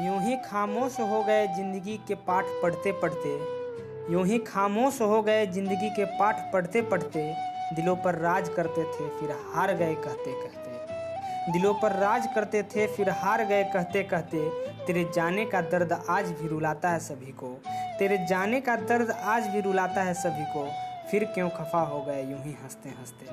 यूँ ही खामोश हो गए ज़िंदगी के पाठ पढ़ते पढ़ते। यूँ ही खामोश हो गए ज़िंदगी के पाठ पढ़ते पढ़ते। दिलों पर राज करते थे, फिर हार गए कहते कहते। दिलों पर राज करते थे, फिर हार गए कहते कहते। तेरे जाने का दर्द आज भी रुलाता है सभी को। तेरे जाने का दर्द आज भी रुलाता है सभी को। फिर क्यों खफा हो गए यूँ ही हँसते हँसते।